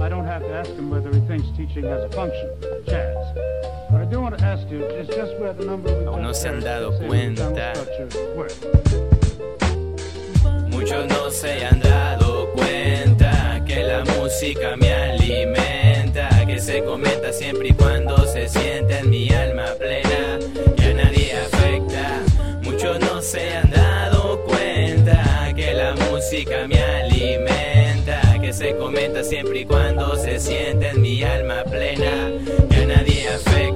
I don't have to ask him whether he thinks teaching has a function, I do want to ask you, is just where the number of Aún no se han dado cuenta. Muchos no se han dado cuenta que la música me alimenta, que se comenta siempre y cuando se siente en mi alma plena, que a nadie afecta. Muchos no se han dado cuenta que la música me alimenta, se comenta siempre y cuando se siente en mi alma plena, que a nadie afecta.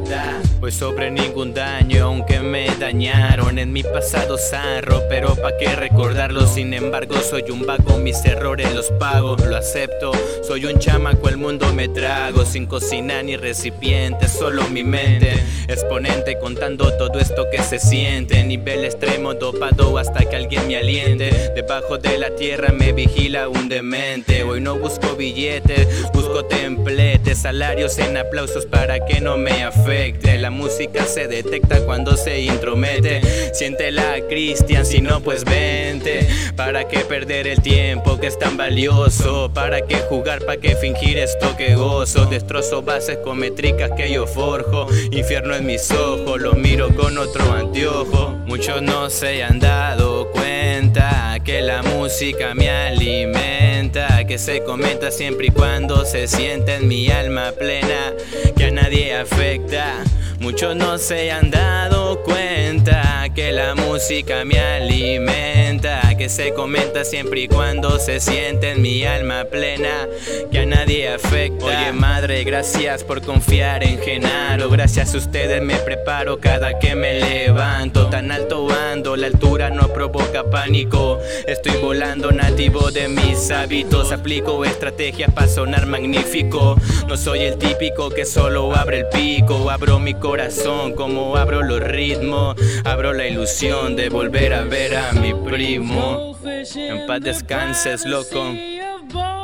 Pues sobre ningún daño, aunque me dañaron. En mi pasado zarro, pero pa' qué recordarlo, sin embargo soy un vago, mis errores los pago, lo acepto, soy un chamaco, el mundo me trago, sin cocina ni recipiente, solo mi mente, exponente contando todo esto que se siente, nivel extremo dopado hasta que alguien me aliente, debajo de la tierra me vigila un demente, hoy no busco billetes, busco templetes, salarios en aplausos para que no me afecte, música se detecta cuando se intromete. Siéntela, Cristian, si no, pues vente. ¿Para qué perder el tiempo que es tan valioso? ¿Para qué jugar? ¿Para qué fingir esto que gozo? Destrozo bases con métricas que yo forjo. Infierno en mis ojos, lo miro con otro anteojo. Muchos no se han dado cuenta que la música me alimenta, que se comenta siempre y cuando se siente en mi alma plena, que a nadie afecta. Muchos no se han dado cuenta que la música me alimenta, que se comenta siempre y cuando se siente en mi alma plena, que a nadie afecta. Oye madre, gracias por confiar en Genaro, gracias a ustedes me preparo cada que me levanto, tan alto ando, la altura no provoca pánico, estoy volando nativo de mis hábitos, aplico estrategias para sonar magnífico, no soy el típico que solo abre el pico, abro mi corazón como abro los ritmos, abro la ilusión de volver a ver a mi primo. En paz descanses, loco.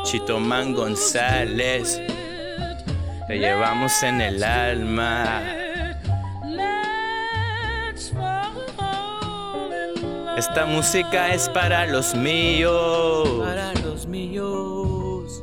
Chitoman González. Te llevamos en el alma. Esta música es para los míos. Para los míos.